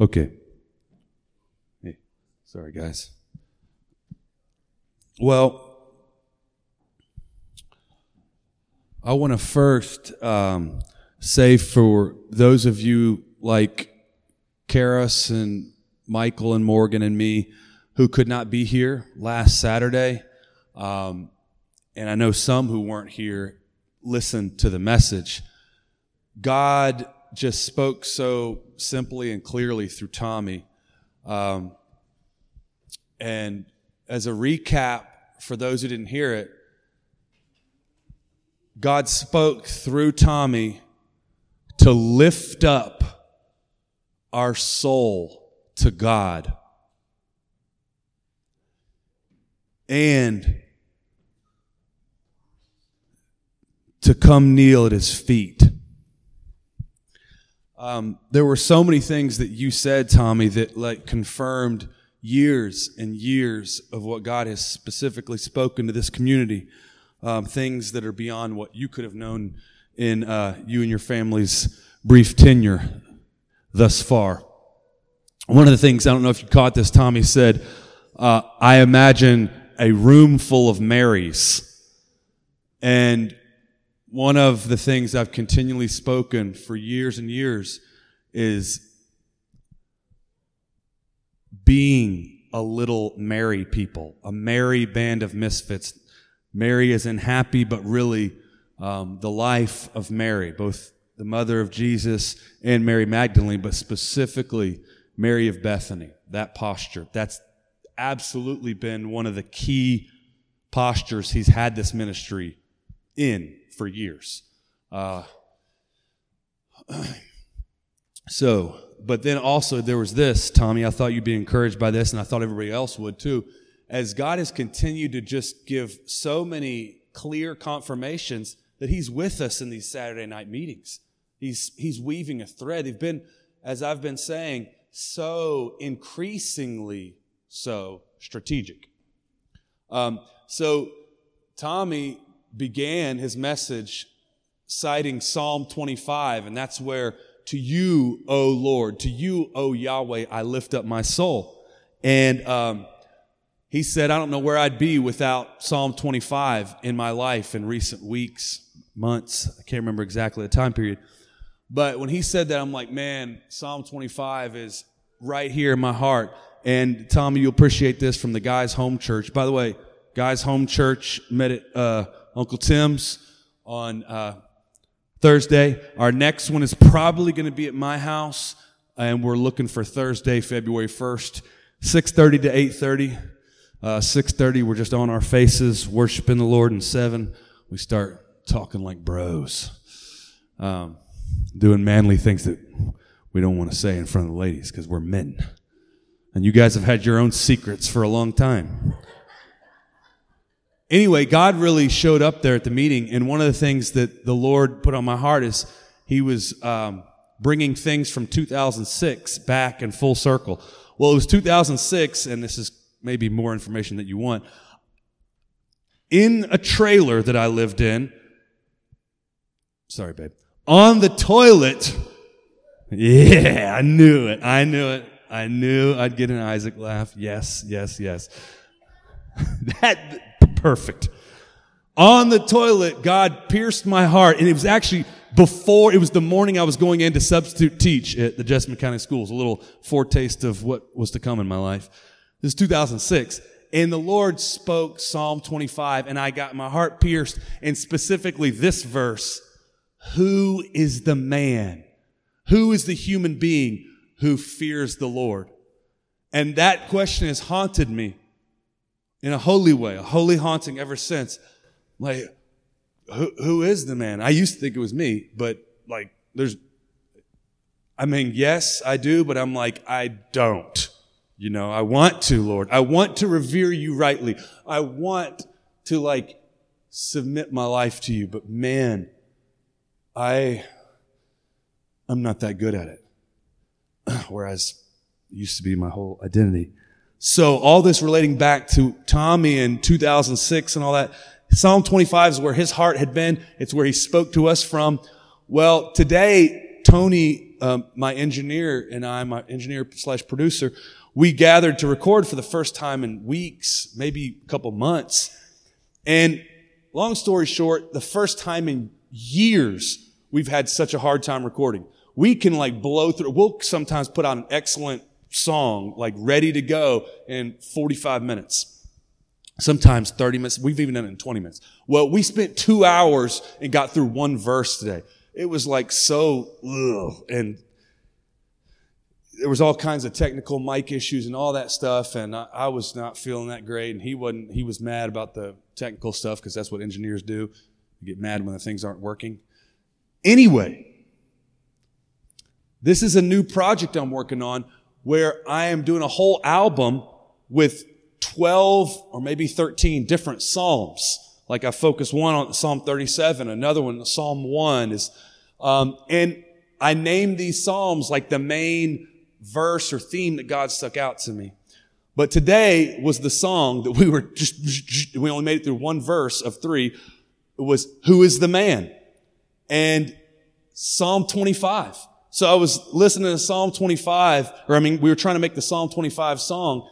Okay. Hey, sorry, guys. Well, I want to first um, say for those of you like Karis and Michael and Morgan and me who could not be here last Saturday, um, and I know some who weren't here listened to the message. God just spoke so simply and clearly through Tommy. Um, and as a recap for those who didn't hear it, God spoke through Tommy to lift up our soul to God. And to come kneel at his feet. Um, there were so many things that you said, Tommy, that like confirmed years and years of what God has specifically spoken to this community. Um, things that are beyond what you could have known in uh, you and your family's brief tenure thus far. One of the things, I don't know if you caught this, Tommy said, uh, I imagine a room full of Marys. And one of the things I've continually spoken for years and years is being a little merry people, a merry band of misfits. Mary is in happy, but really um, the life of Mary, both the mother of Jesus and Mary Magdalene, but specifically Mary of Bethany, that posture. That's absolutely been one of the key postures he's had this ministry in for years. Uh, so, but then also there was this, Tommy. I thought you'd be encouraged by this, and I thought everybody else would too. As God has continued to just give so many clear confirmations that He's with us in these Saturday night meetings. He's, he's weaving a thread. They've been, as I've been saying, so increasingly so strategic. Um, so Tommy began his message citing Psalm 25, and that's where to you, O Lord, to you, O Yahweh, I lift up my soul. And um, he said, I don't know where I'd be without Psalm 25 in my life in recent weeks, months. I can't remember exactly the time period. But when he said that, I'm like, man, Psalm 25 is right here in my heart. And Tommy, you'll appreciate this from the Guys Home Church. By the way, Guys Home Church met at uh, Uncle Tim's on uh, Thursday. Our next one is probably going to be at my house, and we're looking for Thursday, February 1st, 6.30 to 8.30. Uh, 6.30, we're just on our faces, worshiping the Lord, and 7, we start talking like bros. Um, doing manly things that we don't want to say in front of the ladies because we're men. And you guys have had your own secrets for a long time. Anyway, God really showed up there at the meeting, and one of the things that the Lord put on my heart is He was um, bringing things from 2006 back in full circle. Well, it was 2006, and this is maybe more information that you want. In a trailer that I lived in, sorry, babe, on the toilet, yeah, I knew it. I knew it. I knew I'd get an Isaac laugh. Yes, yes, yes. that perfect. On the toilet, God pierced my heart, and it was actually before, it was the morning I was going in to substitute teach at the Jessamine County Schools, a little foretaste of what was to come in my life. This is 2006. And the Lord spoke Psalm 25, and I got my heart pierced, and specifically this verse Who is the man? Who is the human being who fears the Lord? And that question has haunted me in a holy way, a holy haunting ever since. Like, who, who is the man? I used to think it was me, but like, there's, I mean, yes, I do, but I'm like, I don't. You know, I want to, Lord. I want to revere you rightly. I want to like submit my life to you, but man, I, I'm not that good at it. Whereas it used to be my whole identity. So all this relating back to Tommy in 2006 and all that. Psalm 25 is where his heart had been. It's where he spoke to us from. Well, today Tony, um, my engineer, and I, my engineer slash producer, we gathered to record for the first time in weeks, maybe a couple months. And long story short, the first time in years we've had such a hard time recording. We can like blow through. We'll sometimes put out an excellent song, like ready to go in 45 minutes. Sometimes 30 minutes. We've even done it in 20 minutes. Well, we spent two hours and got through one verse today. It was like so, ugh, and there was all kinds of technical mic issues and all that stuff, and I, I was not feeling that great. And he wasn't. He was mad about the technical stuff because that's what engineers do. You get mad when the things aren't working. Anyway, this is a new project I'm working on where I am doing a whole album with 12 or maybe 13 different Psalms. Like I focus one on Psalm 37, another one, Psalm 1 is, um, and I name these Psalms like the main verse or theme that God stuck out to me. But today was the song that we were just, we only made it through one verse of three. It was, Who is the man? And Psalm 25. So I was listening to Psalm 25, or I mean, we were trying to make the Psalm 25 song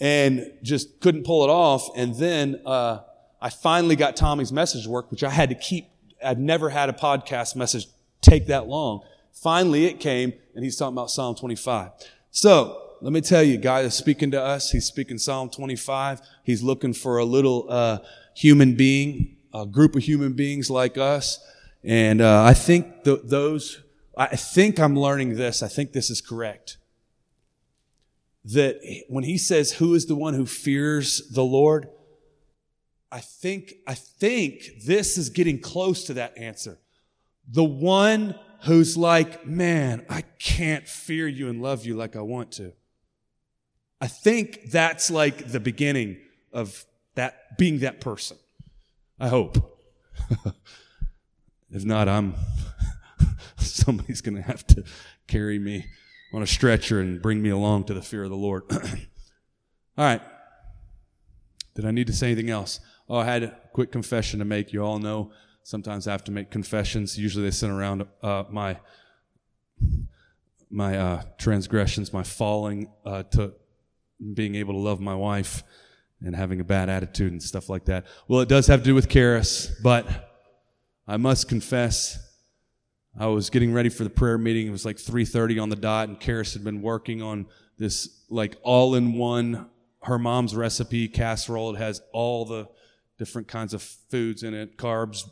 and just couldn't pull it off. And then, uh, I finally got Tommy's message work, which I had to keep. I've never had a podcast message take that long. Finally, it came, and he's talking about Psalm 25. So, let me tell you, God is speaking to us. He's speaking Psalm 25. He's looking for a little uh, human being, a group of human beings like us. And uh, I think th- those, I think I'm learning this. I think this is correct. That when he says, Who is the one who fears the Lord? I think, I think this is getting close to that answer. The one who's like, man, I can't fear you and love you like I want to. I think that's like the beginning of that being that person. I hope. if not, I'm somebody's going to have to carry me on a stretcher and bring me along to the fear of the Lord. All right. Did I need to say anything else? Oh, I had a quick confession to make. You all know Sometimes I have to make confessions. Usually they center around uh, my my uh, transgressions, my falling uh, to being able to love my wife and having a bad attitude and stuff like that. Well, it does have to do with Karis, but I must confess, I was getting ready for the prayer meeting. It was like 3:30 on the dot, and Karis had been working on this like all-in-one her mom's recipe casserole. It has all the different kinds of foods in it, carbs,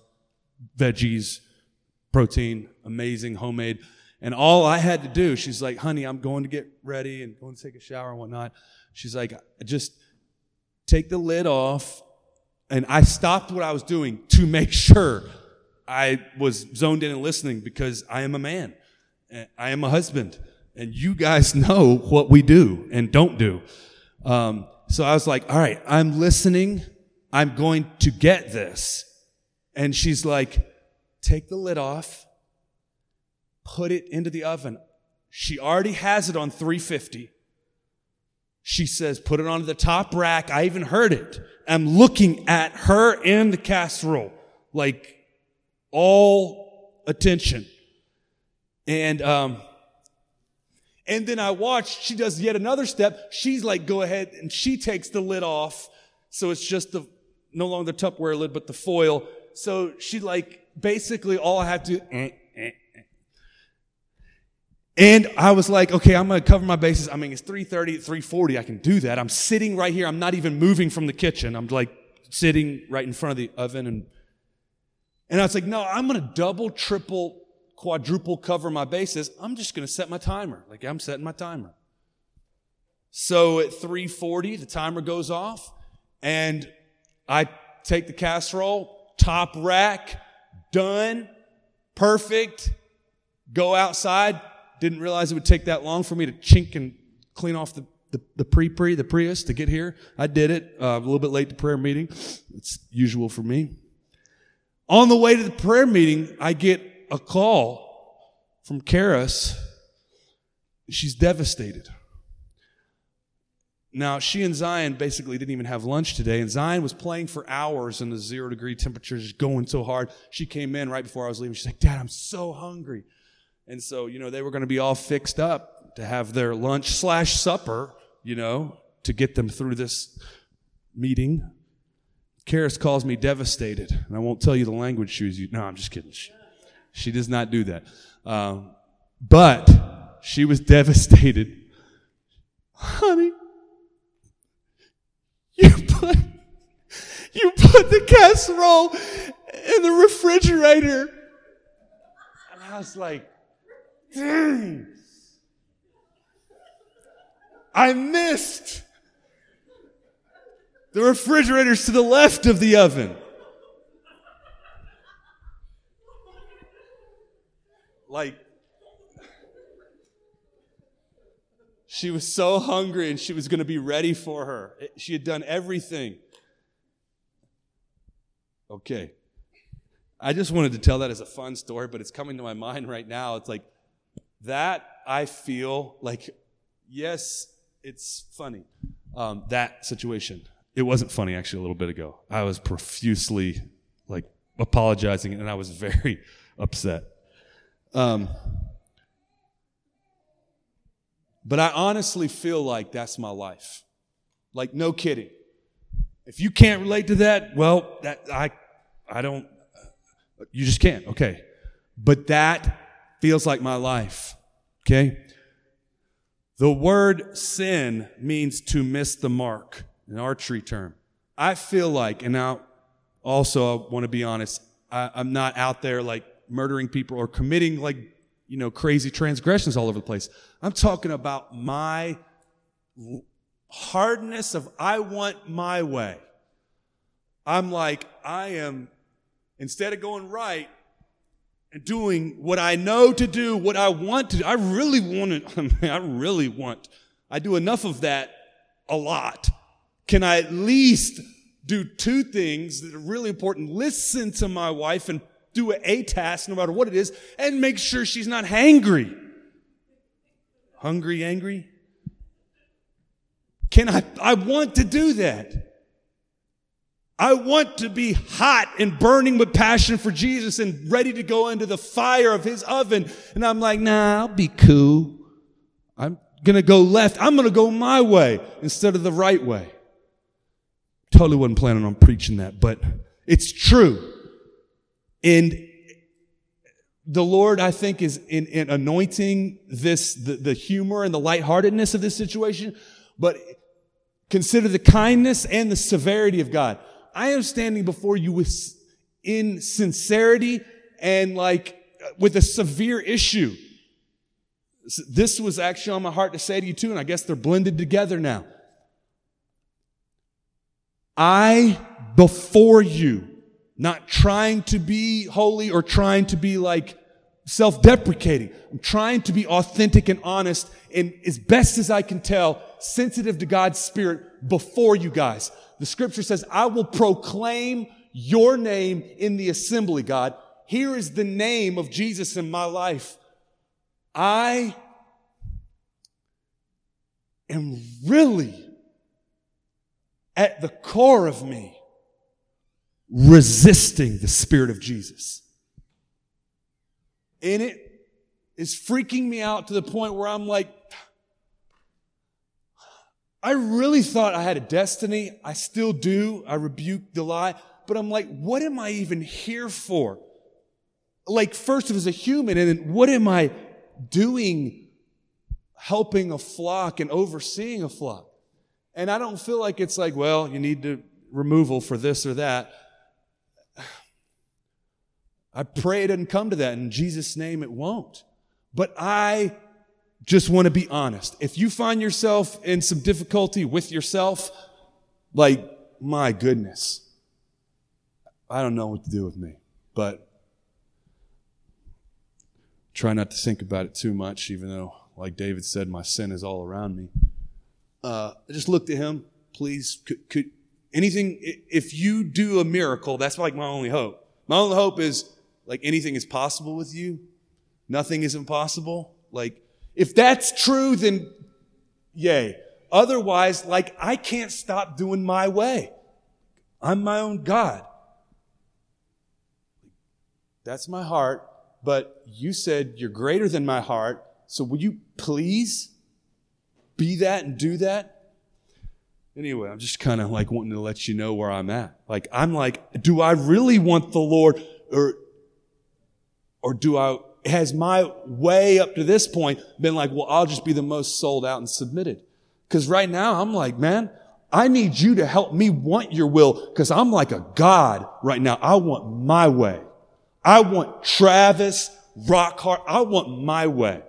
veggies, protein, amazing, homemade. And all I had to do, she's like, honey, I'm going to get ready and going to take a shower and whatnot. She's like, just take the lid off. And I stopped what I was doing to make sure I was zoned in and listening because I am a man. I am a husband. And you guys know what we do and don't do. Um, so I was like, all right, I'm listening. I'm going to get this. And she's like, take the lid off, put it into the oven. She already has it on 350. She says, put it on the top rack. I even heard it. I'm looking at her in the casserole, like all attention. And, um, and then I watch, she does yet another step. She's like, go ahead and she takes the lid off. So it's just the, no longer the Tupperware lid, but the foil so she like basically all I have to. Eh, eh, eh. And I was like, okay, I'm going to cover my bases. I mean, it's 3.30, 3.40. I can do that. I'm sitting right here. I'm not even moving from the kitchen. I'm like sitting right in front of the oven. And, and I was like, no, I'm going to double, triple, quadruple cover my bases. I'm just going to set my timer. Like I'm setting my timer. So at 3.40, the timer goes off and I take the casserole, top rack, done, perfect. Go outside. Didn't realize it would take that long for me to chink and clean off the, the, the pre-pre, the Prius to get here. I did it uh, a little bit late to prayer meeting. It's usual for me. On the way to the prayer meeting, I get a call from Karis. She's devastated. Now, she and Zion basically didn't even have lunch today, and Zion was playing for hours in the zero degree temperature, just going so hard. She came in right before I was leaving. She's like, Dad, I'm so hungry. And so, you know, they were going to be all fixed up to have their lunch slash supper, you know, to get them through this meeting. Karis calls me devastated, and I won't tell you the language she was using. No, I'm just kidding. She, she does not do that. Um, but she was devastated. Honey, you put, you put the casserole in the refrigerator. And I was like, dang. I missed. The refrigerator's to the left of the oven. Like, she was so hungry and she was going to be ready for her. She had done everything. Okay. I just wanted to tell that as a fun story, but it's coming to my mind right now. It's like that I feel like, yes, it's funny. Um, that situation. It wasn't funny actually a little bit ago. I was profusely like apologizing and I was very upset. Um, but I honestly feel like that's my life. Like no kidding. If you can't relate to that, well, that I I don't you just can't. Okay. But that feels like my life. Okay? The word sin means to miss the mark, an archery term. I feel like, and now also I want to be honest, I, I'm not out there like murdering people or committing like, you know, crazy transgressions all over the place. I'm talking about my hardness of I want my way. I'm like, I am, instead of going right, and doing what I know to do, what I want to do. I really want to, I really want. I do enough of that a lot. Can I at least do two things that are really important? Listen to my wife and do a task, no matter what it is, and make sure she's not hangry. Hungry, angry? Can I, I want to do that. I want to be hot and burning with passion for Jesus and ready to go into the fire of his oven. And I'm like, nah, I'll be cool. I'm going to go left. I'm going to go my way instead of the right way. Totally wasn't planning on preaching that, but it's true. And the Lord, I think, is in, in anointing this, the, the humor and the lightheartedness of this situation, but consider the kindness and the severity of God. I am standing before you with, in sincerity and like with a severe issue. This was actually on my heart to say to you too, and I guess they're blended together now. I, before you, not trying to be holy or trying to be like self-deprecating. I'm trying to be authentic and honest and as best as I can tell, sensitive to God's spirit before you guys. The scripture says, I will proclaim your name in the assembly, God. Here is the name of Jesus in my life. I am really at the core of me resisting the Spirit of Jesus. And it is freaking me out to the point where I'm like, I really thought I had a destiny. I still do. I rebuke the lie. But I'm like, what am I even here for? Like, first, as a human, and then what am I doing helping a flock and overseeing a flock? And I don't feel like it's like, well, you need to removal for this or that. I pray it doesn't come to that. In Jesus' name, it won't. But I just want to be honest. If you find yourself in some difficulty with yourself, like, my goodness, I don't know what to do with me, but try not to think about it too much, even though, like David said, my sin is all around me. Uh, just look to him, please. Could, could anything, if you do a miracle, that's like my only hope. My only hope is like anything is possible with you. Nothing is impossible. Like, if that's true, then yay. Otherwise, like, I can't stop doing my way. I'm my own God. That's my heart. but you said you're greater than my heart. So will you please be that and do that? Anyway, I'm just kind of like wanting to let you know where I'm at. Like, I'm like, do I really want the Lord or, or do I, has my way up to this point been like, well, I'll just be the most sold out and submitted? Cause right now I'm like, man, I need you to help me want your will because I'm like a God right now. I want my way. I want Travis rock hard. I want my way.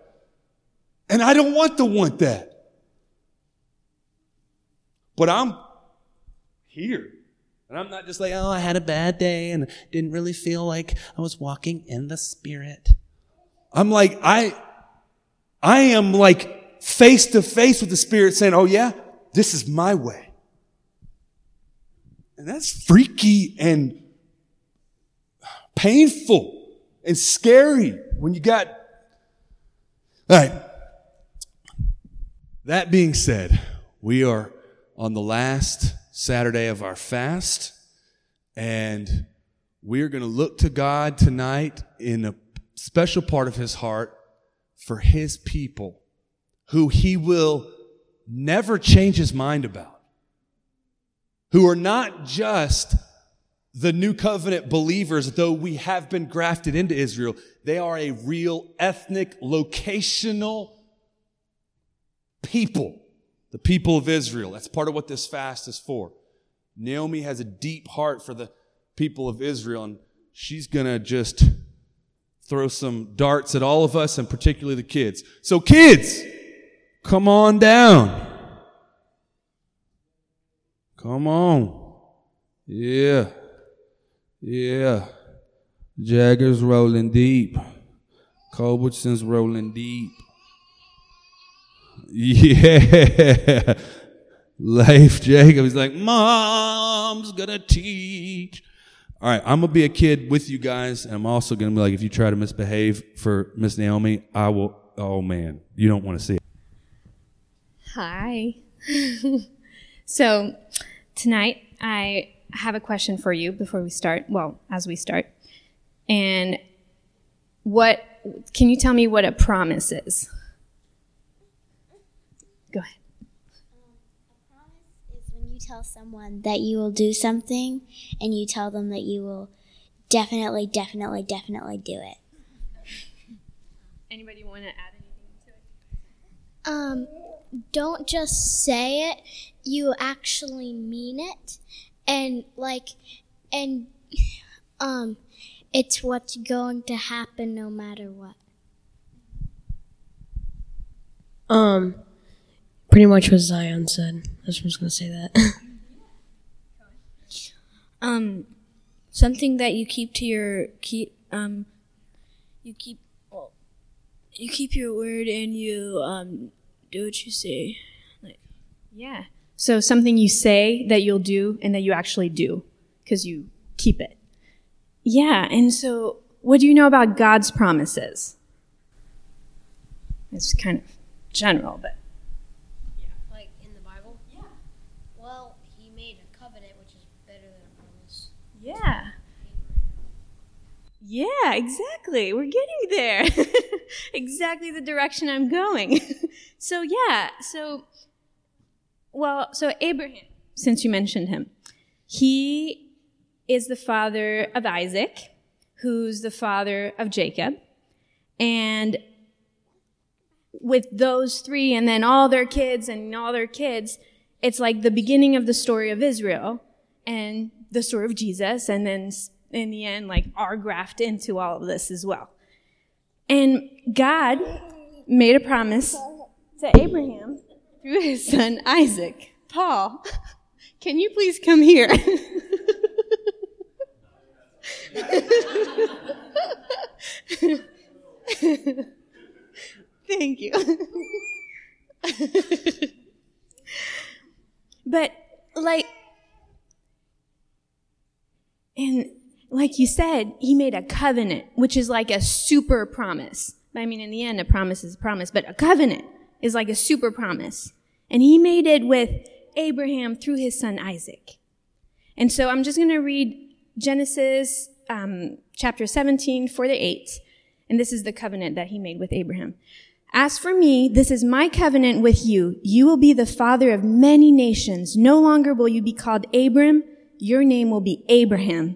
And I don't want to want that. But I'm here. And I'm not just like, oh, I had a bad day and didn't really feel like I was walking in the spirit. I'm like, I, I am like face to face with the spirit saying, oh yeah, this is my way. And that's freaky and painful and scary when you got. All right. That being said, we are on the last Saturday of our fast, and we are going to look to God tonight in a special part of His heart for His people who He will never change His mind about who are not just the new covenant believers, though we have been grafted into Israel. They are a real ethnic, locational people. The people of Israel. That's part of what this fast is for. Naomi has a deep heart for the people of Israel, and she's gonna just throw some darts at all of us, and particularly the kids. So, kids, come on down. Come on. Yeah. Yeah. Jagger's rolling deep. Culbertson's rolling deep. Yeah. Life Jacob is like, Mom's gonna teach. All right, I'm gonna be a kid with you guys, and I'm also gonna be like, if you try to misbehave for Miss Naomi, I will. Oh man, you don't want to see it. Hi. so, Tonight, I have a question for you before we start. Well, as we start. And what can you tell me what a promise is? Go ahead. Um, a promise is when you tell someone that you will do something and you tell them that you will definitely, definitely, definitely do it. Anybody want to add anything to it? Um, don't just say it you actually mean it and like and um it's what's going to happen no matter what um pretty much what zion said i was just gonna say that um something that you keep to your keep um you keep well, you keep your word and you um do what you say like yeah so something you say that you'll do and that you actually do because you keep it. Yeah. And so what do you know about God's promises? It's kind of general, but. Yeah. Like in the Bible? Yeah. Well, he made a covenant, which is better than a promise. Yeah. Yeah, exactly. We're getting there. exactly the direction I'm going. so, yeah. So, well, so Abraham, since you mentioned him, he is the father of Isaac, who's the father of Jacob. And with those three and then all their kids and all their kids, it's like the beginning of the story of Israel and the story of Jesus. And then in the end, like are grafted into all of this as well. And God made a promise to Abraham through his son Isaac. Paul, can you please come here? Thank you. but like and like you said, he made a covenant, which is like a super promise. I mean, in the end, a promise is a promise, but a covenant is like a super promise. And he made it with Abraham through his son Isaac. And so I'm just going to read Genesis um, chapter 17, 4 to 8. And this is the covenant that he made with Abraham. As for me, this is my covenant with you. You will be the father of many nations. No longer will you be called Abram. Your name will be Abraham.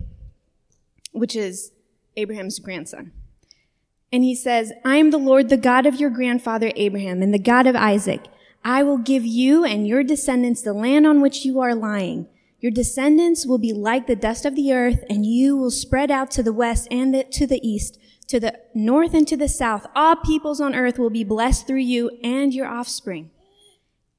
which is Abraham's grandson. And he says, I am the Lord, the God of your grandfather Abraham and the God of Isaac. I will give you and your descendants the land on which you are lying. Your descendants will be like the dust of the earth, and you will spread out to the west and the, to the east, to the north and to the south. All peoples on earth will be blessed through you and your offspring.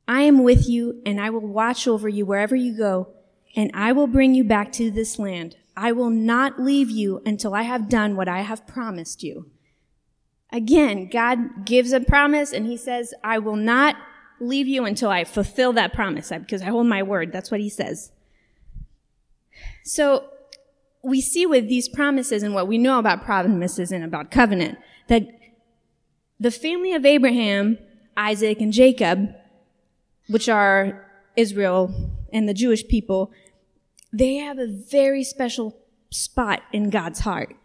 I am with you, and I will watch over you wherever you go, and I will bring you back to this land. I will not leave you until I have done what I have promised you. Again, God gives a promise, and he says, I will not leave you until I fulfill that promise, because I hold my word. That's what he says. So we see with these promises and what we know about promises and about covenant that the family of Abraham, Isaac, and Jacob, which are Israel and the Jewish people, they have a very special spot in God's heart.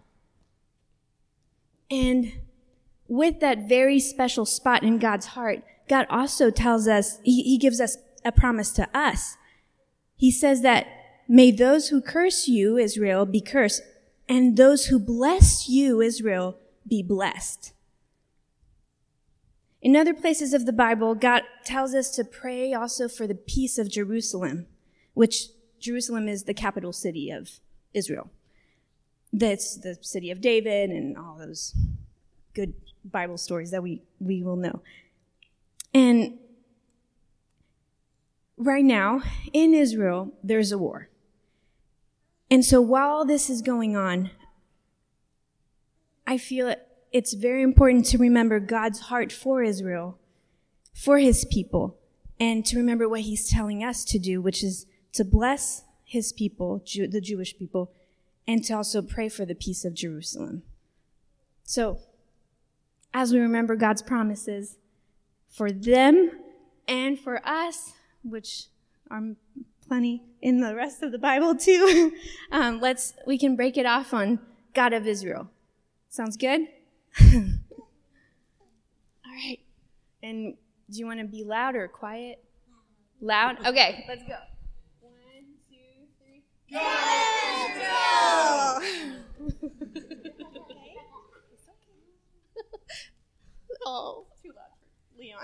And with that very special spot in God's heart, God also tells us, he, he gives us a promise to us. He says that May those who curse you, Israel, be cursed, and those who bless you, Israel, be blessed. In other places of the Bible, God tells us to pray also for the peace of Jerusalem, which Jerusalem is the capital city of Israel. That's the city of David and all those good Bible stories that we, we will know. And right now, in Israel, there's a war. And so while this is going on, I feel it's very important to remember God's heart for Israel, for his people, and to remember what he's telling us to do, which is to bless his people, Jew, the Jewish people, and to also pray for the peace of Jerusalem. So, as we remember God's promises for them and for us, which are plenty in the rest of the Bible too. um, let's we can break it off on God of Israel. Sounds good. All right. And do you want to be loud or quiet? Loud. Okay, let's go. One, two, three. God oh, too loud for Leon.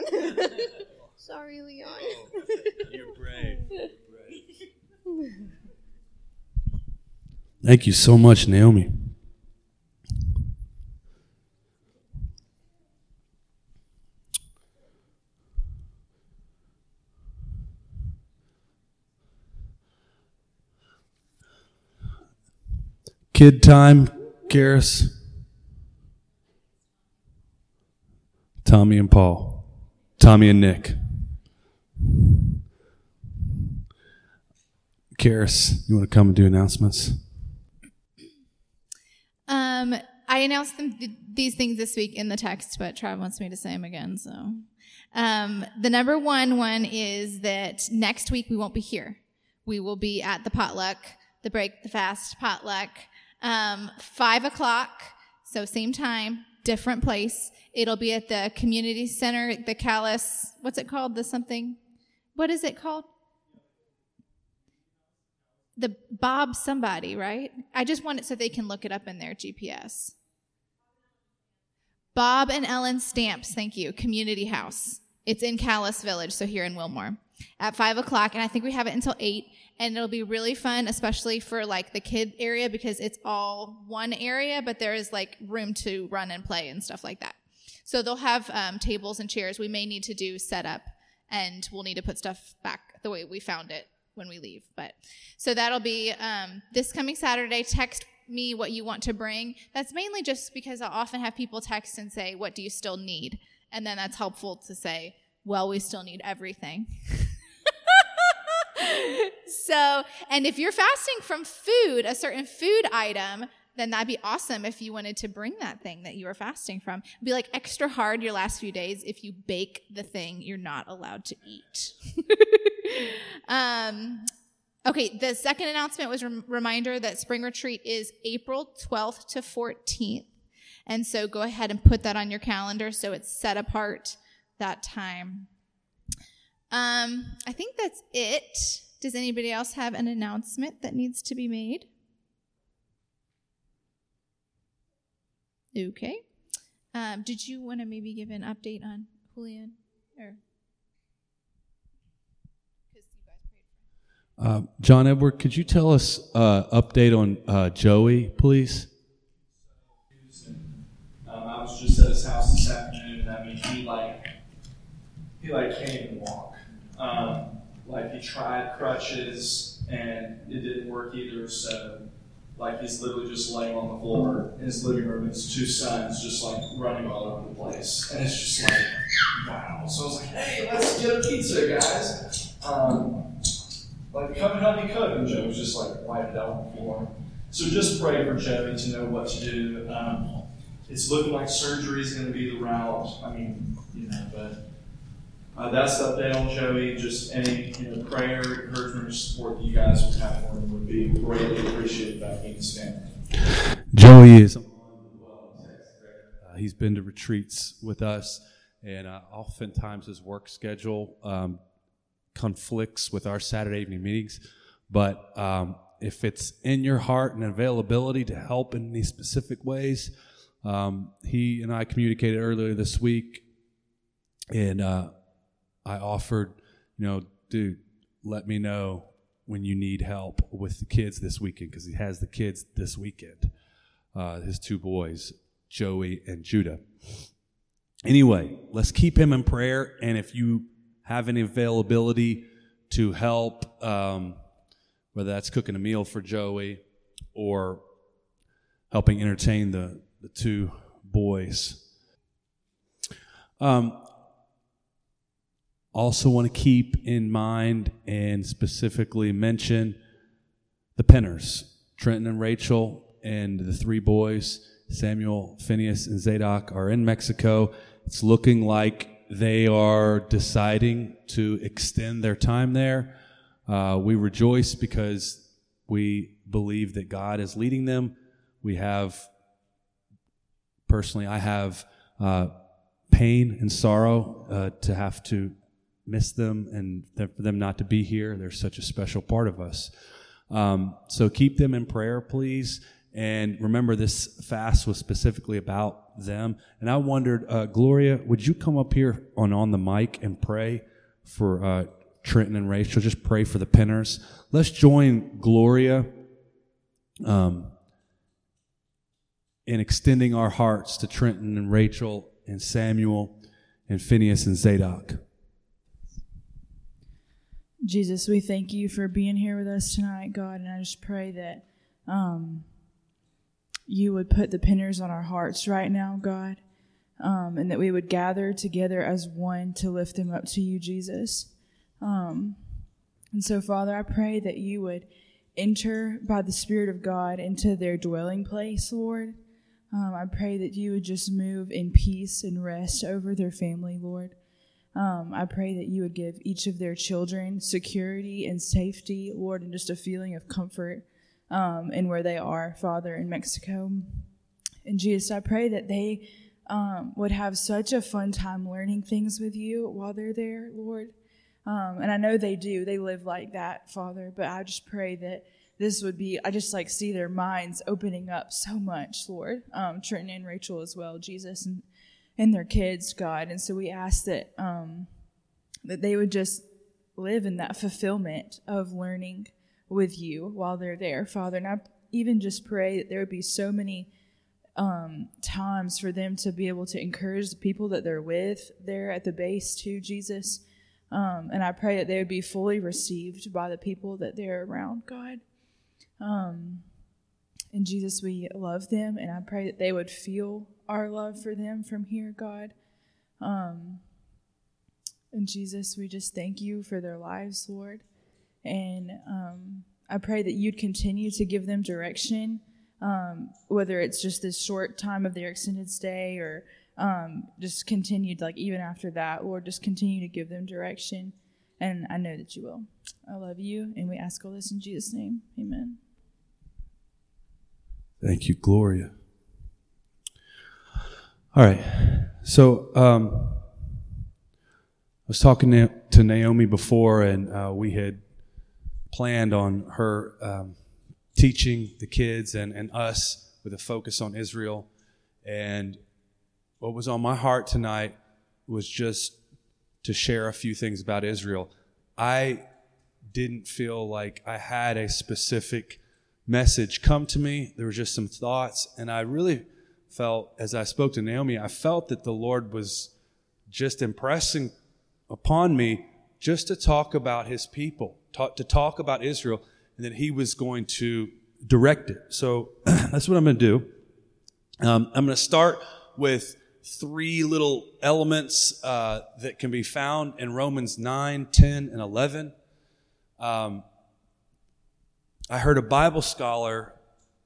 Sorry, Leon. Oh, You're brave. Thank you so much, Naomi. Kid time, Karis, Tommy and Paul, Tommy and Nick. Karis, you want to come and do announcements? Um, I announced them, th- these things this week in the text, but Trav wants me to say them again. So, um, the number one one is that next week we won't be here. We will be at the potluck, the break the fast potluck, um, five o'clock. So same time, different place. It'll be at the community center, the Calais. What's it called? The something. What is it called? the Bob somebody, right? I just want it so they can look it up in their GPS. Bob and Ellen Stamps, thank you. Community House. It's in Calais Village, so here in Wilmore, at five o'clock, and I think we have it until eight, and it'll be really fun, especially for like the kid area because it's all one area, but there is like room to run and play and stuff like that. So they'll have um, tables and chairs. We may need to do setup, and we'll need to put stuff back the way we found it when we leave. But so that'll be um, this coming Saturday. Text me what you want to bring, that's mainly just because I often have people text and say, What do you still need? And then that's helpful to say, Well, we still need everything. so, and if you're fasting from food, a certain food item, then that'd be awesome if you wanted to bring that thing that you were fasting from. It'd be like extra hard your last few days if you bake the thing you're not allowed to eat. um, okay, the second announcement was rem- reminder that spring retreat is April 12th to 14th. And so go ahead and put that on your calendar so it's set apart that time. Um, I think that's it. Does anybody else have an announcement that needs to be made? Okay. Um, did you want to maybe give an update on Julian? Or Uh, John Edward, could you tell us uh, update on uh, Joey, please? Um, I was just at his house this afternoon, and I mean, he like, he like can't even walk. Um, like he tried crutches, and it didn't work either. So, like he's literally just laying on the floor in his living room. His two sons just like running all over the place, and it's just like, wow. So I was like, hey, let's get a pizza, guys. Um, like come and help me cook, and Joe was just like wiped out on the floor. So just pray for Joey to know what to do. Um, it's looking like surgery is going to be the route. I mean, you know, but uh, that's the update on Joey. Just any you know prayer, encouragement, or support that you guys would have for him would be greatly appreciated by me and his family. Joey is. Uh, he's been to retreats with us, and uh, oftentimes his work schedule um, conflicts with our Saturday evening meetings. But um, if it's in your heart and availability to help in these specific ways, um, he and I communicated earlier this week, and uh, I offered, you know, dude, let me know when you need help with the kids this weekend because he has the kids this weekend. Uh, his two boys, Joey and Judah. Anyway, let's keep him in prayer, and if you have any availability to help, um, whether that's cooking a meal for Joey or helping entertain the, the two boys. Um, also, want to keep in mind and specifically mention the Penners, Trenton and Rachel, and the three boys, Samuel, Phineas, and Zadok, are in Mexico. It's looking like they are deciding to extend their time there. Uh, we rejoice because we believe that God is leading them. We have, personally, I have uh, pain and sorrow uh, to have to miss them and for them not to be here. They're such a special part of us. Um, so keep them in prayer, please. And remember, this fast was specifically about them. And I wondered, uh, Gloria, would you come up here on on the mic and pray for uh, Trenton and Rachel? Just pray for the Penners. Let's join Gloria um, in extending our hearts to Trenton and Rachel and Samuel and Phineas and Zadok. Jesus, we thank you for being here with us tonight, God, and I just pray that um, you would put the Penners on our hearts right now, God, um, and that we would gather together as one to lift them up to you, Jesus. Um, and so, Father, I pray that you would enter by the Spirit of God into their dwelling place, Lord. Um, I pray that you would just move in peace and rest over their family, Lord. Um, I pray that you would give each of their children security and safety, Lord, and just a feeling of comfort um, in where they are, Father, in Mexico. And Jesus, I pray that they um, would have such a fun time learning things with you while they're there, Lord. Um, and I know they do. They live like that, Father. But I just pray that this would be, I just like see their minds opening up so much, Lord. Um, Trenton and Rachel as well, Jesus, and and their kids, God. And so we ask that um, that they would just live in that fulfillment of learning with you while they're there, Father. And I even just pray that there would be so many um, times for them to be able to encourage the people that they're with there at the base to Jesus. Um, and I pray that they would be fully received by the people that they're around, God. Um, and Jesus, we love them, and I pray that they would feel our love for them from here, God. Um, and Jesus, we just thank you for their lives, Lord. And um, I pray that you'd continue to give them direction, um, whether it's just this short time of their extended stay or um, just continued, like even after that, Lord, just continue to give them direction. And I know that you will. I love you, and we ask all this in Jesus' name. Amen. Thank you, Gloria. All right. So, um, I was talking to Naomi before, and uh, we had planned on her um, teaching the kids and, and us with a focus on Israel. And what was on my heart tonight was just to share a few things about Israel. I didn't feel like I had a specific message come to me. There were just some thoughts, and I really felt, as I spoke to Naomi, I felt that the Lord was just impressing upon me just to talk about his people, talk, to talk about Israel, and that he was going to direct it. So that's what I'm going to do. Um, I'm going to start with three little elements uh, that can be found in Romans 9, 10, and 11. Um, I heard a Bible scholar,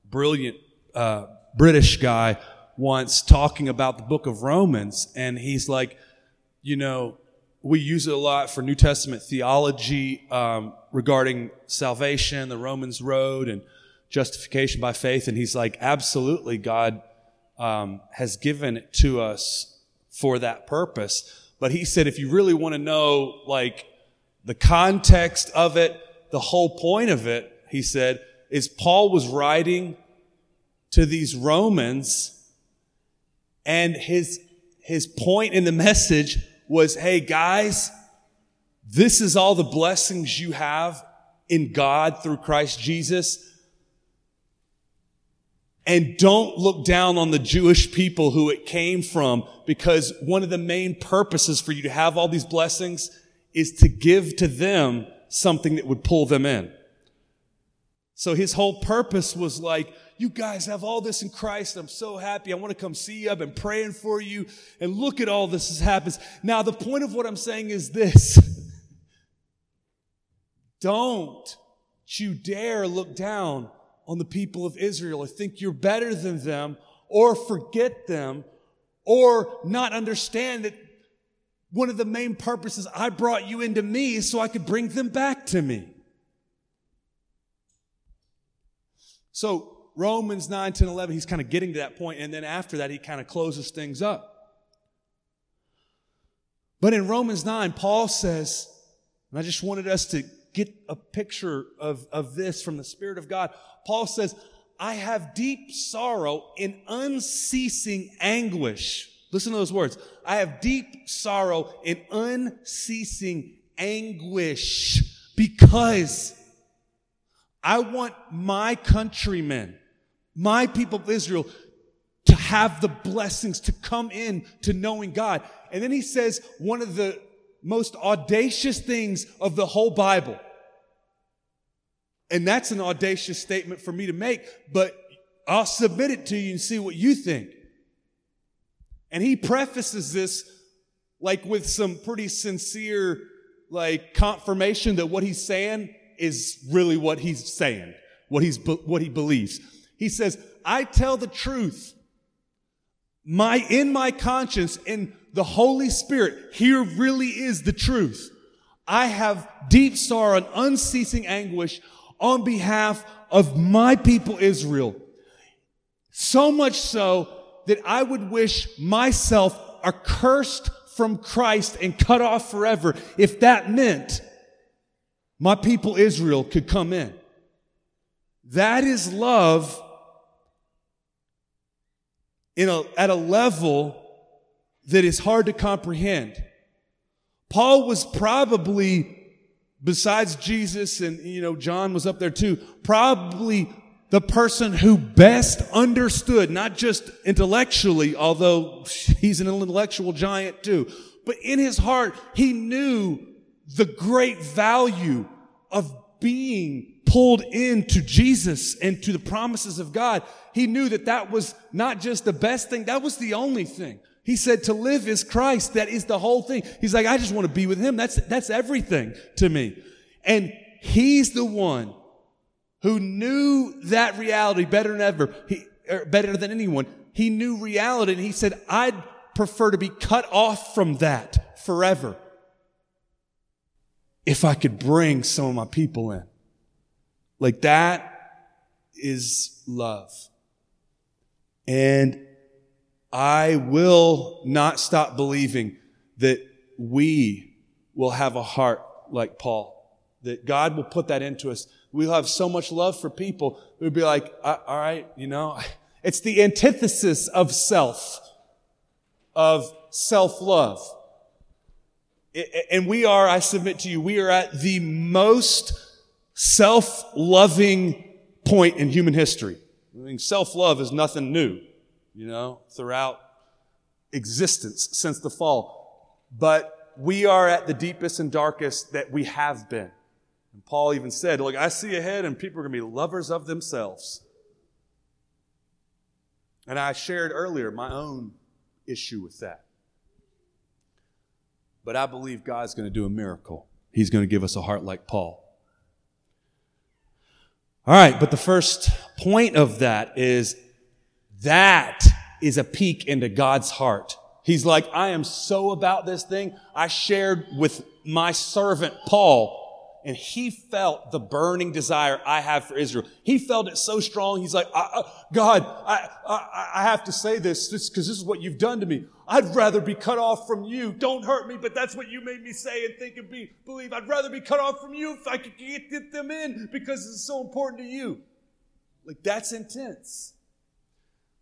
brilliant uh, British guy, once talking about the book of Romans, and he's like, you know, we use it a lot for New Testament theology um, regarding salvation, the Romans road, and justification by faith. And he's like, absolutely, God um, has given it to us for that purpose. But he said, if you really want to know, like, the context of it, the whole point of it, he said, is Paul was writing to these Romans and his, his point in the message was, hey guys, this is all the blessings you have in God through Christ Jesus. And don't look down on the Jewish people who it came from because one of the main purposes for you to have all these blessings is to give to them something that would pull them in. So his whole purpose was like, you guys have all this in Christ. I'm so happy. I want to come see you. I've been praying for you. And look at all this has happened. Now, the point of what I'm saying is this. Don't you dare look down on the people of Israel or think you're better than them or forget them or not understand that one of the main purposes I brought you into me so I could bring them back to me. So Romans 9, 10, 11, he's kind of getting to that point, and then after that, he kind of closes things up. But in Romans 9, Paul says, and I just wanted us to get a picture of, of this from the Spirit of God. Paul says, I have deep sorrow and unceasing anguish. Listen to those words. I have deep sorrow and unceasing anguish because I want my countrymen, my people of Israel, to have the blessings to come in to knowing God. And then he says one of the most audacious things of the whole Bible. And that's an audacious statement for me to make, but I'll submit it to you and see what you think. And he prefaces this like with some pretty sincere like confirmation that what he's saying is really what he's saying, what he's, what he believes. He says, I tell the truth. My, in my conscience, in the Holy Spirit, here really is the truth. I have deep sorrow and unceasing anguish on behalf of my people Israel. So much so that I would wish myself accursed from Christ and cut off forever if that meant my people Israel could come in. That is love in a, at a level that is hard to comprehend. Paul was probably, besides Jesus and, you know, John was up there too, probably the person who best understood, not just intellectually, although he's an intellectual giant too, but in his heart, he knew the great value of being pulled into Jesus and to the promises of God, he knew that that was not just the best thing, that was the only thing. He said to live is Christ. That is the whole thing. He's like, I just want to be with him. That's, that's everything to me. And he's the one who knew that reality better than ever, he, er, better than anyone. He knew reality and he said, I'd prefer to be cut off from that forever if I could bring some of my people in. Like that is love. And I will not stop believing that we will have a heart like Paul, that God will put that into us. We'll have so much love for people. We'll be like, all right, you know, it's the antithesis of self, of self-love. And we are, I submit to you, we are at the most self-loving point in human history. I mean, self-love is nothing new you know, throughout existence since the fall. But we are at the deepest and darkest that we have been. And Paul even said, Look, I see ahead and people are going to be lovers of themselves. And I shared earlier my own issue with that. But I believe God's going to do a miracle. He's going to give us a heart like Paul. All right, but the first point of that is that is a peek into God's heart. He's like, I am so about this thing. I shared with my servant Paul and he felt the burning desire I have for Israel. He felt it so strong. He's like, I, God, I, I, I have to say this because this is what you've done to me. I'd rather be cut off from you. Don't hurt me, but that's what you made me say and think and be, believe. I'd rather be cut off from you if I could get, get them in because it's so important to you. Like that's intense.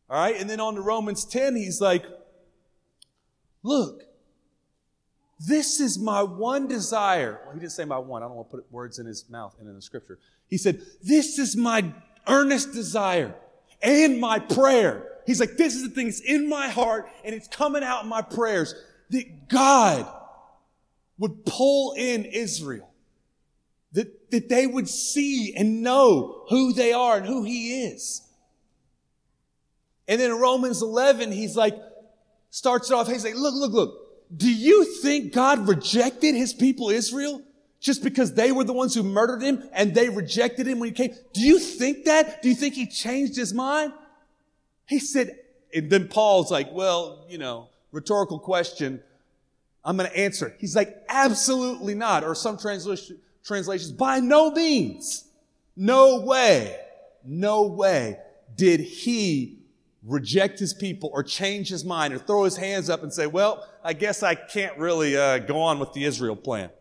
All right. And then on to Romans 10, he's like, look, this is my one desire. Well, he didn't say my one. I don't want to put words in his mouth and in the scripture. He said, this is my earnest desire and my prayer. He's like, this is the thing that's in my heart and it's coming out in my prayers that God would pull in Israel. That, that they would see and know who they are and who he is. And then in Romans 11, he's like, starts it off, he's like, look, look, look. Do you think God rejected his people Israel just because they were the ones who murdered him and they rejected him when he came? Do you think that? Do you think he changed his mind? He said, and then Paul's like, well, you know, rhetorical question. I'm going to answer. He's like, absolutely not. Or some translation, translations, by no means. No way. No way did he reject his people or change his mind or throw his hands up and say, well, I guess I can't really uh, go on with the Israel plan.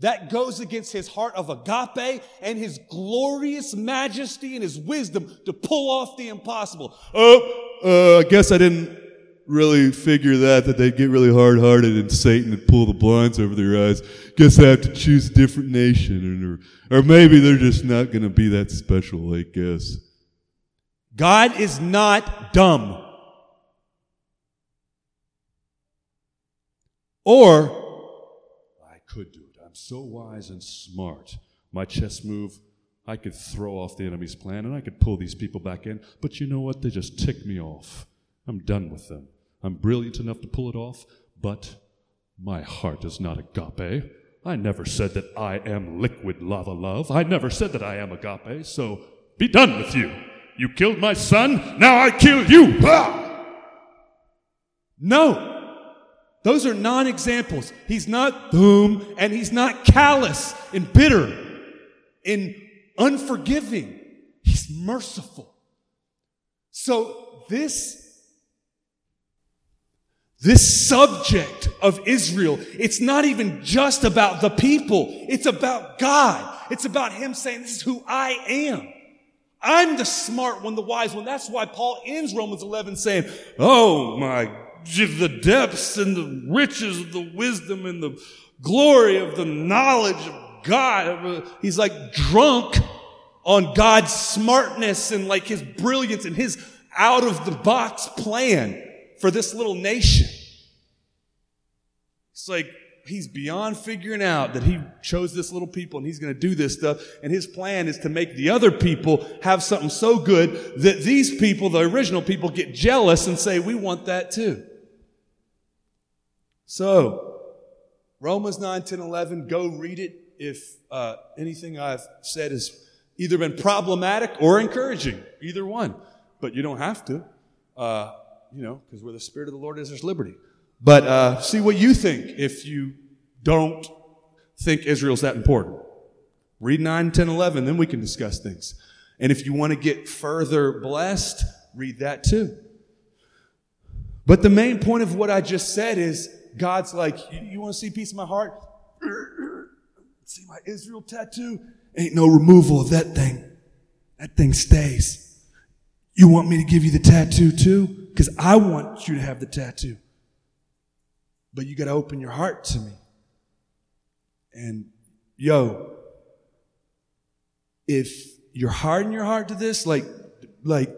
That goes against his heart of agape and his glorious majesty and his wisdom to pull off the impossible. Oh, uh, I guess I didn't really figure that, that they'd get really hard hearted and Satan would pull the blinds over their eyes. Guess I have to choose a different nation. Or, or maybe they're just not going to be that special, I guess. God is not dumb. Or, I could do it. I'm so wise and smart. My chess move, I could throw off the enemy's plan and I could pull these people back in. But you know what? They just tick me off. I'm done with them. I'm brilliant enough to pull it off, but my heart is not agape. I never said that I am liquid lava love. I never said that I am agape, so be done with you. You killed my son, now I kill you. Ah! No. Those are non examples. He's not boom, and he's not callous and bitter and unforgiving. He's merciful. So this this subject of Israel, it's not even just about the people. It's about God. It's about Him saying, this is who I am. I'm the smart one, the wise one. That's why Paul ends Romans 11 saying, Oh my, the depths and the riches of the wisdom and the glory of the knowledge of God. He's like drunk on God's smartness and like his brilliance and his out of the box plan for this little nation. It's like, he's beyond figuring out that he chose this little people and he's going to do this stuff. And his plan is to make the other people have something so good that these people, the original people, get jealous and say, we want that too. So, Romans 9, 10, 11, go read it if uh, anything I've said has either been problematic or encouraging, either one. But you don't have to, uh, you know, because where the Spirit of the Lord is, there's liberty. But uh, see what you think if you don't think Israel's that important. Read 9, 10, 11, then we can discuss things. And if you want to get further blessed, read that too. But the main point of what I just said is God's like, you, want to see peace in my heart? see my Israel tattoo? Ain't no removal of that thing. That thing stays. You want me to give you the tattoo too? Because I want you to have the tattoo. But you got to open your heart to me. And yo, if you're hardening your heart to this, like, like,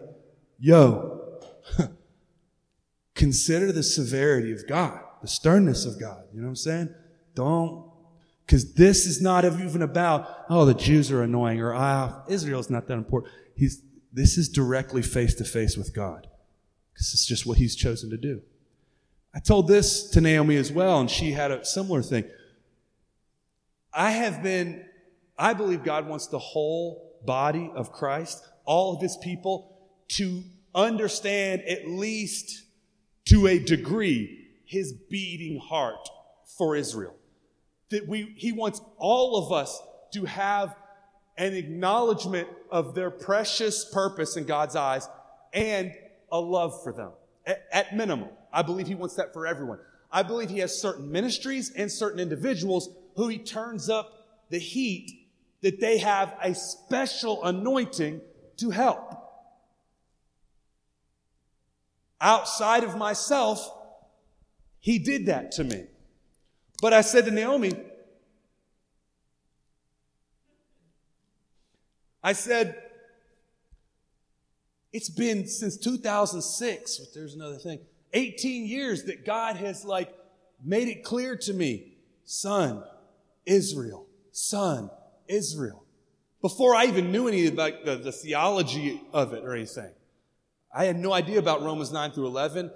yo, consider the severity of God, the sternness of God. You know what I'm saying? Don't, because this is not even about, oh, the Jews are annoying or ah, Israel's not that important. He's, this is directly face to face with God. Because it's just what he's chosen to do. I told this to Naomi as well, and she had a similar thing. I have been, I believe God wants the whole body of Christ, all of his people, to understand at least to a degree his beating heart for Israel. That we, he wants all of us to have an acknowledgement of their precious purpose in God's eyes and a love for them at, at minimum. I believe he wants that for everyone. I believe he has certain ministries and certain individuals who he turns up the heat that they have a special anointing to help. Outside of myself, he did that to me. But I said to Naomi, I said, it's been since 2006, but there's another thing. 18 years that God has like made it clear to me, son, Israel, son, Israel. Before I even knew any about the, the theology of it or anything. I had no idea about Romans 9 through 11.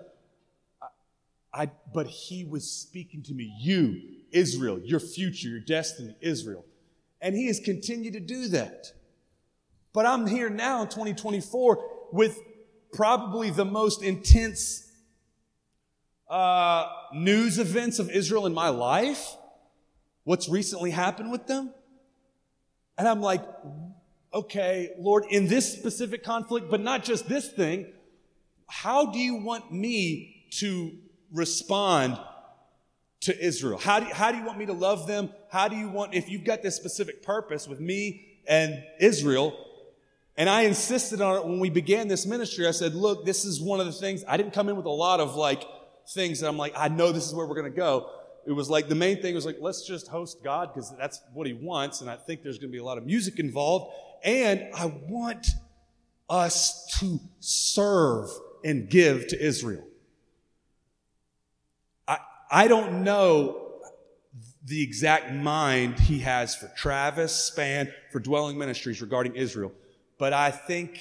I, but he was speaking to me, you, Israel, your future, your destiny, Israel. And he has continued to do that. But I'm here now in 2024 with probably the most intense uh, news events of Israel in my life, what's recently happened with them. And I'm like, okay, Lord, in this specific conflict, but not just this thing, how do you want me to respond to Israel? How do, how do you want me to love them? How do you want, if you've got this specific purpose with me and Israel, and I insisted on it when we began this ministry. I said, look, this is one of the things, I didn't come in with a lot of like, things that I'm like, I know this is where we're going to go. It was like the main thing was like, let's just host God because that's what He wants. And I think there's going to be a lot of music involved. And I want us to serve and give to Israel. I, don't know the exact mind he has for Travis, Spann, for dwelling ministries regarding Israel. But I think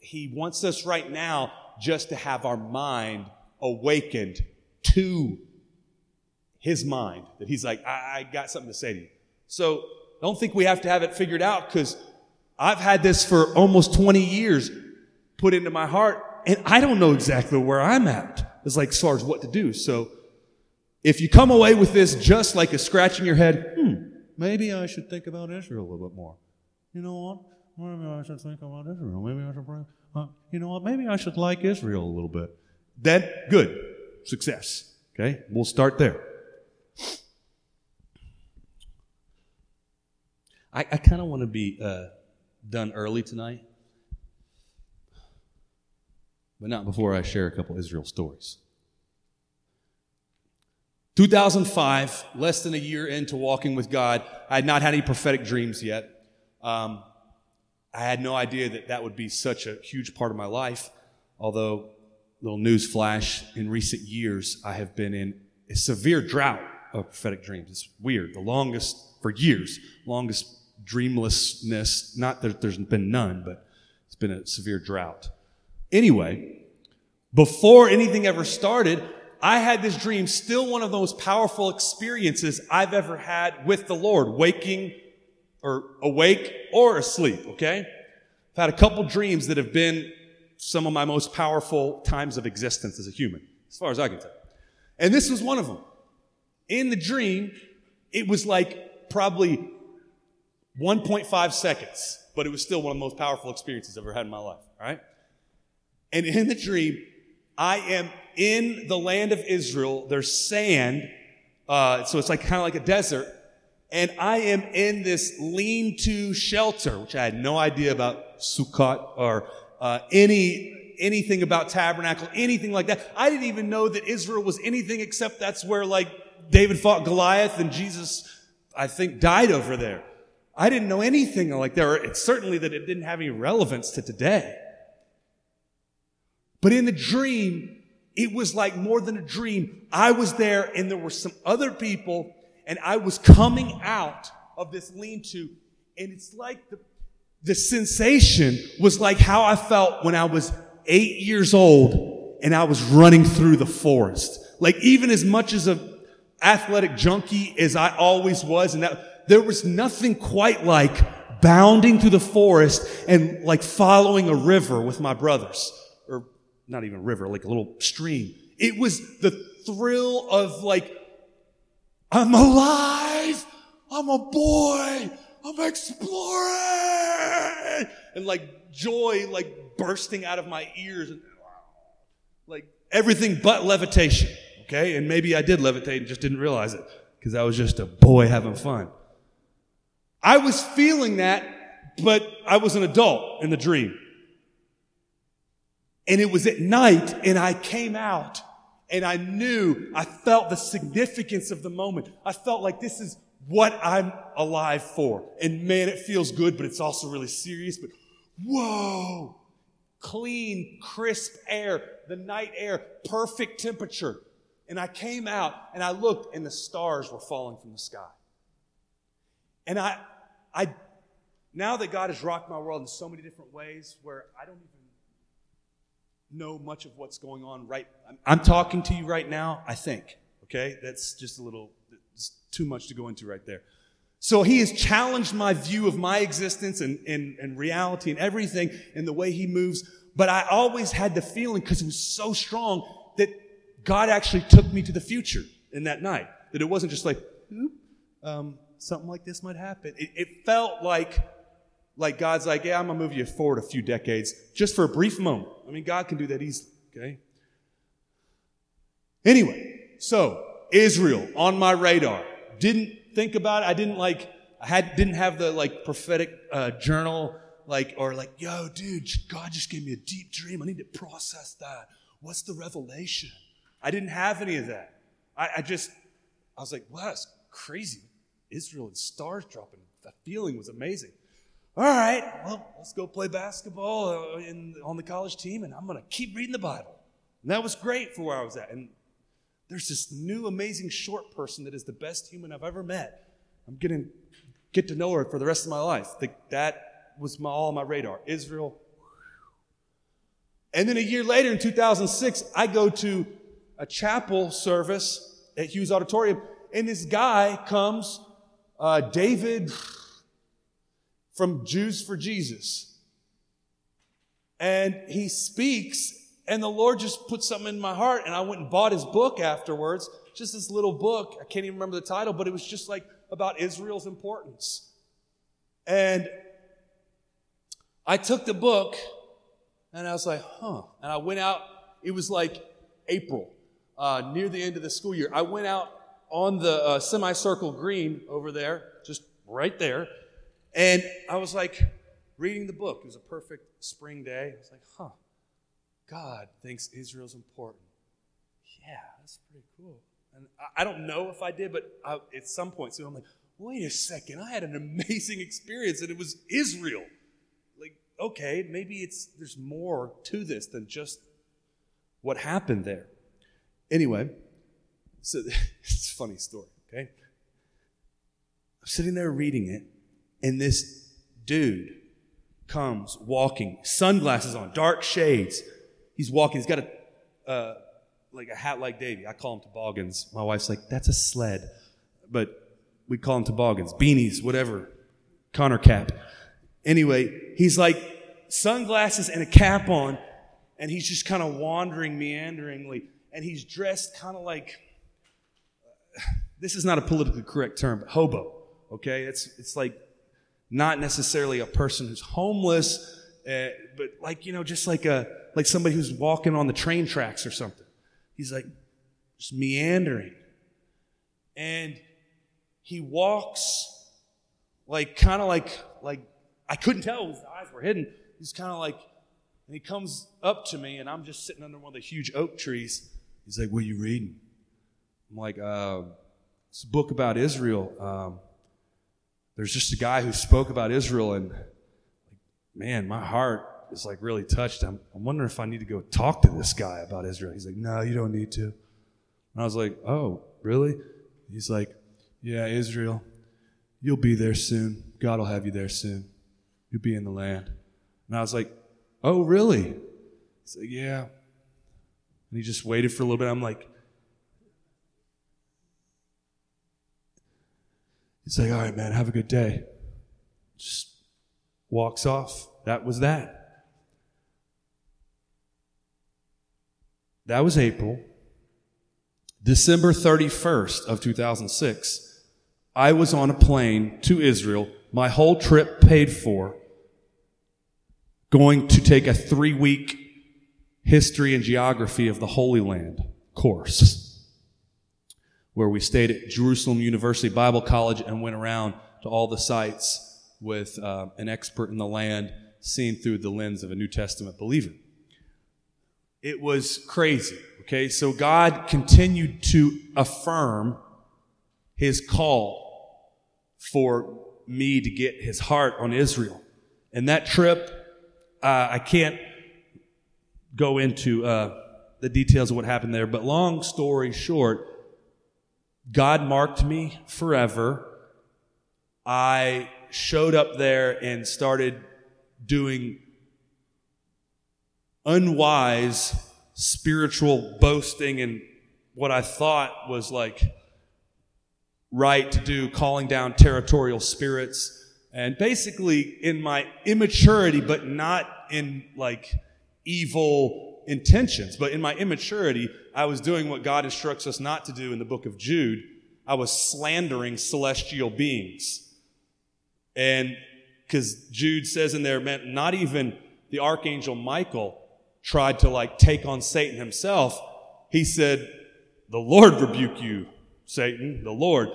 he wants us right now just to have our mind awakened to his mind that he's like, I, I got something to say to you. So don't think we have to have it figured out because I've had this for almost 20 years put into my heart and I don't know exactly where I'm at It's like as far as what to do. So if you come away with this just like a scratching your head, hmm, maybe I should think about Israel a little bit more. You know what? Maybe I should think about Israel. Maybe I should pray. Uh, you know what? Maybe I should like Israel a little bit. Then, good. Success. Okay? We'll start there. I, I kind of want to be uh, done early tonight, but not before I share a couple Israel stories. 2005, less than a year into walking with God, I had not had any prophetic dreams yet. Um, I had no idea that that would be such a huge part of my life, although little news flash in recent years, I have been in a severe drought of prophetic dreams. It's weird. The longest for years, longest dreamlessness. Not that there's been none, but it's been a severe drought. Anyway, before anything ever started, I had this dream, still one of the most powerful experiences I've ever had with the Lord, waking or awake or asleep, okay? I've had a couple dreams that have been some of my most powerful times of existence as a human, as far as I can tell. And this was one of them. In the dream, it was like probably 1.5 seconds, but it was still one of the most powerful experiences I've ever had in my life, all right? And in the dream, I am in the land of Israel. There's sand, uh, so it's like kind of like a desert. And I am in this lean-to shelter, which I had no idea about Sukkot or uh, any anything about tabernacle, anything like that. I didn't even know that Israel was anything except that's where like David fought Goliath and Jesus, I think, died over there. I didn't know anything like that. It's certainly that it didn't have any relevance to today. But in the dream, it was like more than a dream. I was there and there were some other people and I was coming out of this lean-to and it's like the, the sensation was like how I felt when I was eight years old and I was running through the forest. Like even as much as a athletic junkie as I always was and that there was nothing quite like bounding through the forest and like following a river with my brothers not even a river, like a little stream. It was the thrill of like, I'm alive. I'm a boy. I'm exploring. And like joy, like bursting out of my ears and like everything but levitation. Okay. And maybe I did levitate and just didn't realize it because I was just a boy having fun. I was feeling that, but I was an adult in the dream. And it was at night and I came out and I knew, I felt the significance of the moment. I felt like this is what I'm alive for. And man, it feels good, but it's also really serious. But whoa, clean, crisp air, the night air, perfect temperature. And I came out and I looked and the stars were falling from the sky. And I, I, now that God has rocked my world in so many different ways where I don't even know much of what's going on right. I'm, I'm talking to you right now, I think. Okay? That's just a little, too much to go into right there. So he has challenged my view of my existence and, and, and reality and everything and the way he moves. But I always had the feeling, because it was so strong, that God actually took me to the future in that night. That it wasn't just like, um, something like this might happen. It, it felt like like God's like, yeah, I'm to move you forward a few decades just for a brief moment. I mean, God can do that easily, okay? Anyway, so Israel on my radar. Didn't think about it. I didn't like, I had, didn't have the like prophetic uh, journal, like, or like, yo, dude, God just gave me a deep dream. I need to process that. What's the revelation? I didn't have any of that. I, I just, I was like, wow, that's crazy. Israel and stars dropping. That feeling was amazing all right, well, let's go play basketball uh, in, on the college team, and I'm going to keep reading the Bible. And that was great for where I was at. And there's this new amazing short person that is the best human I've ever met. I'm going to get to know her for the rest of my life. that was my, all on my radar. Israel. And then a year later, in 2006, I go to a chapel service at Hughes Auditorium, and this guy comes, uh, David from Jews for Jesus. And he speaks, and the Lord just put something in my heart, and I went and bought his book afterwards. Just this little book. I can't even remember the title, but it was just like about Israel's importance. And I took the book, and I was like, huh. And I went out, it was like April, uh, near the end of the school year. I went out on the uh, semicircle green over there, just right there, and I was like reading the book. It was a perfect spring day. I was like, huh, God thinks Israel's important. Yeah, that's pretty cool. And I, don't know if I did, but I, at some point, so I'm like, wait a second, I had an amazing experience and it was Israel. Like, okay, maybe it's there's more to this than just what happened there. Anyway, so it's a funny story. Okay? I'm sitting there reading it, and this dude comes walking, sunglasses on, dark shades. He's walking. He's got a uh, like a hat like Davy. I call him toboggans. My wife's like, that's a sled, but we call him toboggans, beanies, whatever, Connor cap. Anyway, he's like sunglasses and a cap on, and he's just kind of wandering meanderingly, and he's dressed kind of like. This is not a politically correct term, but hobo. Okay, it's it's like not necessarily a person who's homeless, uh, but like you know, just like a like somebody who's walking on the train tracks or something. He's like just meandering, and he walks like kind of like like I couldn't tell his eyes were hidden. He's kind of like, and he comes up to me, and I'm just sitting under one of the huge oak trees. He's like, "What are you reading?" I'm like, uh, "It's a book about Israel." Um, there's just a guy who spoke about Israel, and man, my heart is like really touched. I'm, I'm wondering if I need to go talk to this guy about Israel. He's like, No, you don't need to. And I was like, Oh, really? He's like, Yeah, Israel, you'll be there soon. God will have you there soon. You'll be in the land. And I was like, Oh, really? He's like, Yeah. And he just waited for a little bit. I'm like, He's like, all right, man, have a good day. Just walks off. That was that. That was April. December 31st of 2006, I was on a plane to Israel, my whole trip paid for, going to take a three week history and geography of the Holy Land course where we stayed at Jerusalem University Bible College and went around to all the sites with uh, an expert in the land, seen through the lens of a New Testament believer. It was crazy. Okay, so God continued to affirm his call for me to get his heart on Israel. And that trip, uh, I can't go into uh, the details of what happened there, but long story short, God marked me forever. I showed up there and started doing unwise spiritual boasting and what I thought was like right to do, calling down territorial spirits. And basically, in my immaturity, but not in like evil intentions, but in my immaturity, I was doing what God instructs us not to do in the book of Jude. I was slandering celestial beings. And because Jude says in there, meant not even the archangel Michael tried to like take on Satan himself. He said, The Lord rebuke you, Satan, the Lord.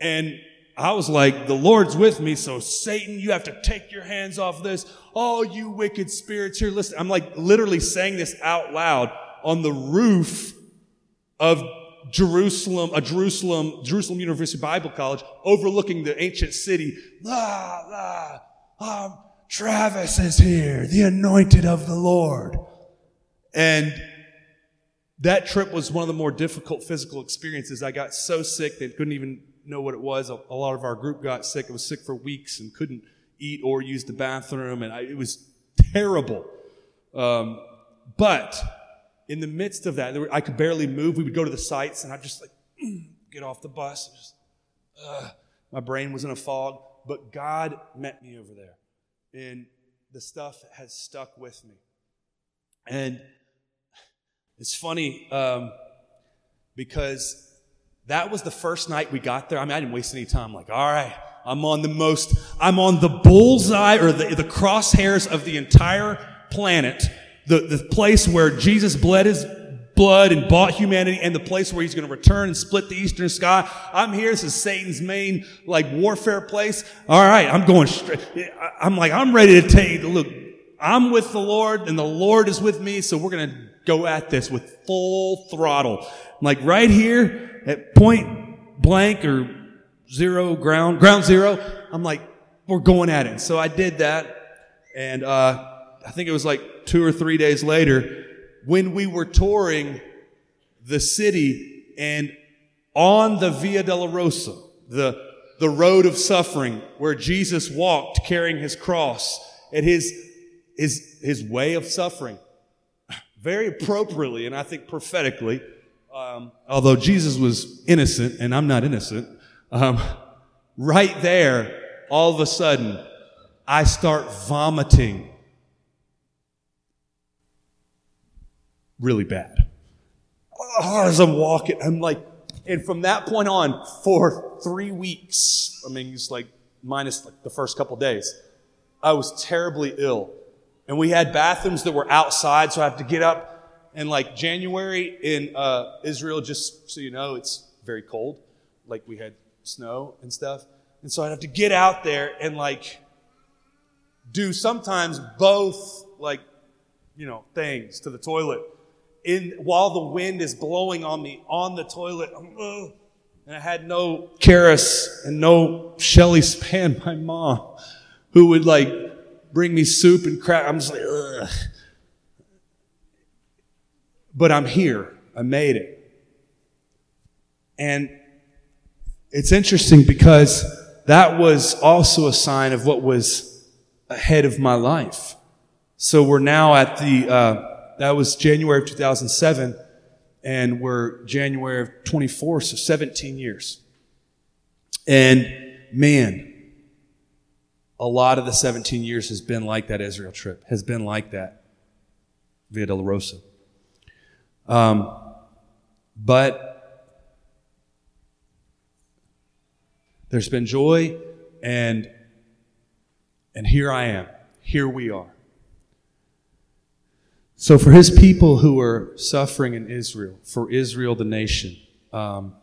And I was like, the Lord's with me, so Satan, you have to take your hands off this. Oh, you wicked spirits here, listen. I'm like literally saying this out loud on the roof of Jerusalem, a Jerusalem, Jerusalem University Bible College overlooking the ancient city. Ah, ah, ah, Travis is here, the anointed of the Lord. And that trip was one of the more difficult physical experiences. I got so sick they couldn't even know what it was. A, a lot of our group got sick. I was sick for weeks and couldn't eat or use the bathroom, and I, it was terrible. Um, but in the midst of that, were, I could barely move. We would go to the sites, and I'd just like get off the bus. Just, uh, my brain was in a fog, but God met me over there, and the stuff has stuck with me. And it's funny um, because that was the first night we got there. I mean, I didn't waste any time. I'm like, all right, I'm on the most, I'm on the bullseye or the, the crosshairs of the entire planet. The, the place where Jesus bled his blood and bought humanity and the place where he's going to return and split the eastern sky. I'm here. This is Satan's main, like, warfare place. All right. I'm going straight. I'm like, I'm ready to take, look, I'm with the Lord and the Lord is with me. So we're going to go at this with full throttle. I'm like right here at point blank or zero ground, ground zero. I'm like, we're going at it. So I did that. And, uh, I think it was like two or three days later when we were touring the city and on the Via Dolorosa, the, the road of suffering where Jesus walked carrying his cross and his, his, his way of suffering. Very appropriately, and I think prophetically, um, although Jesus was innocent and I'm not innocent, um, right there, all of a sudden, I start vomiting really bad. Oh, as I'm walking, I'm like, and from that point on, for three weeks, I mean, it's like minus like the first couple days, I was terribly ill. And we had bathrooms that were outside, so I have to get up. And like January in uh, Israel, just so you know, it's very cold. Like we had snow and stuff. And so I'd have to get out there and like do sometimes both like, you know, things to the toilet in while the wind is blowing on me on the toilet. And I had no Karis and no Shelly Spann, my mom, who would like bring me soup and crap. I'm just like, ugh. But I'm here. I made it. And it's interesting because that was also a sign of what was ahead of my life. So we're now at the, uh, that was January of 2007, and we're January of 24, so 17 years. And man, a lot of the 17 years has been like that Israel trip, has been like that Via Dolorosa. Um, but there's been joy, and and here I am. Here we are. So, for his people who are suffering in Israel, for Israel, the nation, um,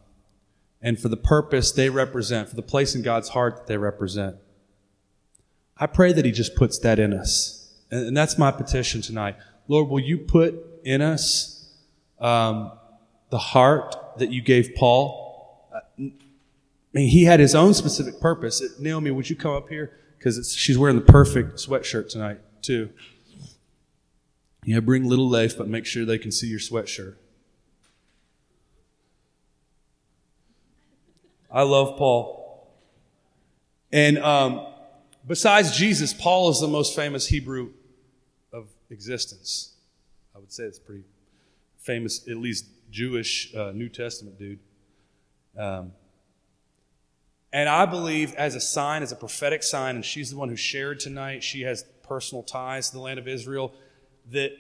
and for the purpose they represent, for the place in God's heart that they represent, I pray that he just puts that in us. And, and that's my petition tonight. Lord, will you put in us um, the heart that you gave Paul? Uh, I mean, he had his own specific purpose. Naomi, would you come up here? Because she's wearing the perfect sweatshirt tonight, too. Yeah, bring little Leif, but make sure they can see your sweatshirt. I love Paul. And um, besides Jesus, Paul is the most famous Hebrew of existence. I would say it's pretty famous, at least Jewish uh, New Testament dude. Um, and I believe, as a sign, as a prophetic sign, and she's the one who shared tonight, she has personal ties to the land of Israel that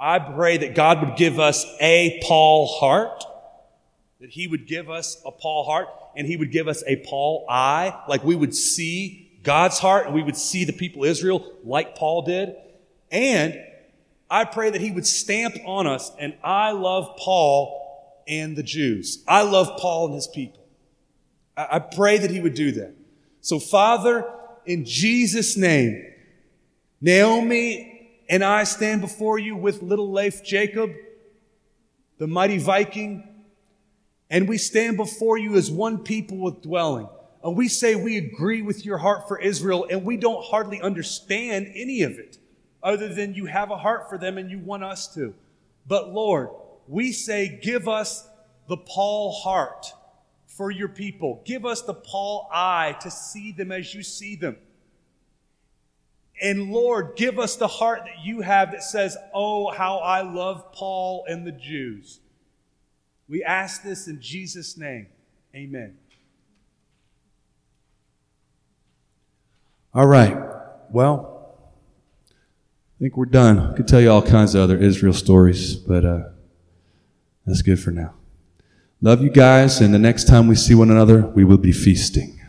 I pray that God would give us a Paul heart, that He would give us a Paul heart, and He would give us a Paul eye, like we would see God's heart and we would see the people of Israel like Paul did. And I pray that He would stamp on us, and I love Paul and the Jews. I love Paul and his people. I pray that He would do that. So, Father, in Jesus' name, Naomi and I stand before you with little Leif Jacob, the mighty Viking, and we stand before you as one people with dwelling. And we say we agree with your heart for Israel, and we don't hardly understand any of it, other than you have a heart for them and you want us to. But Lord, we say, give us the Paul heart for your people. Give us the Paul eye to see them as you see them. And Lord, give us the heart that you have that says, Oh, how I love Paul and the Jews. We ask this in Jesus' name. Amen. All right. Well, think we're done. I could tell you all kinds of other Israel stories, but uh, that's good for now. Love you guys, and the next time we see one another, we will be feasting.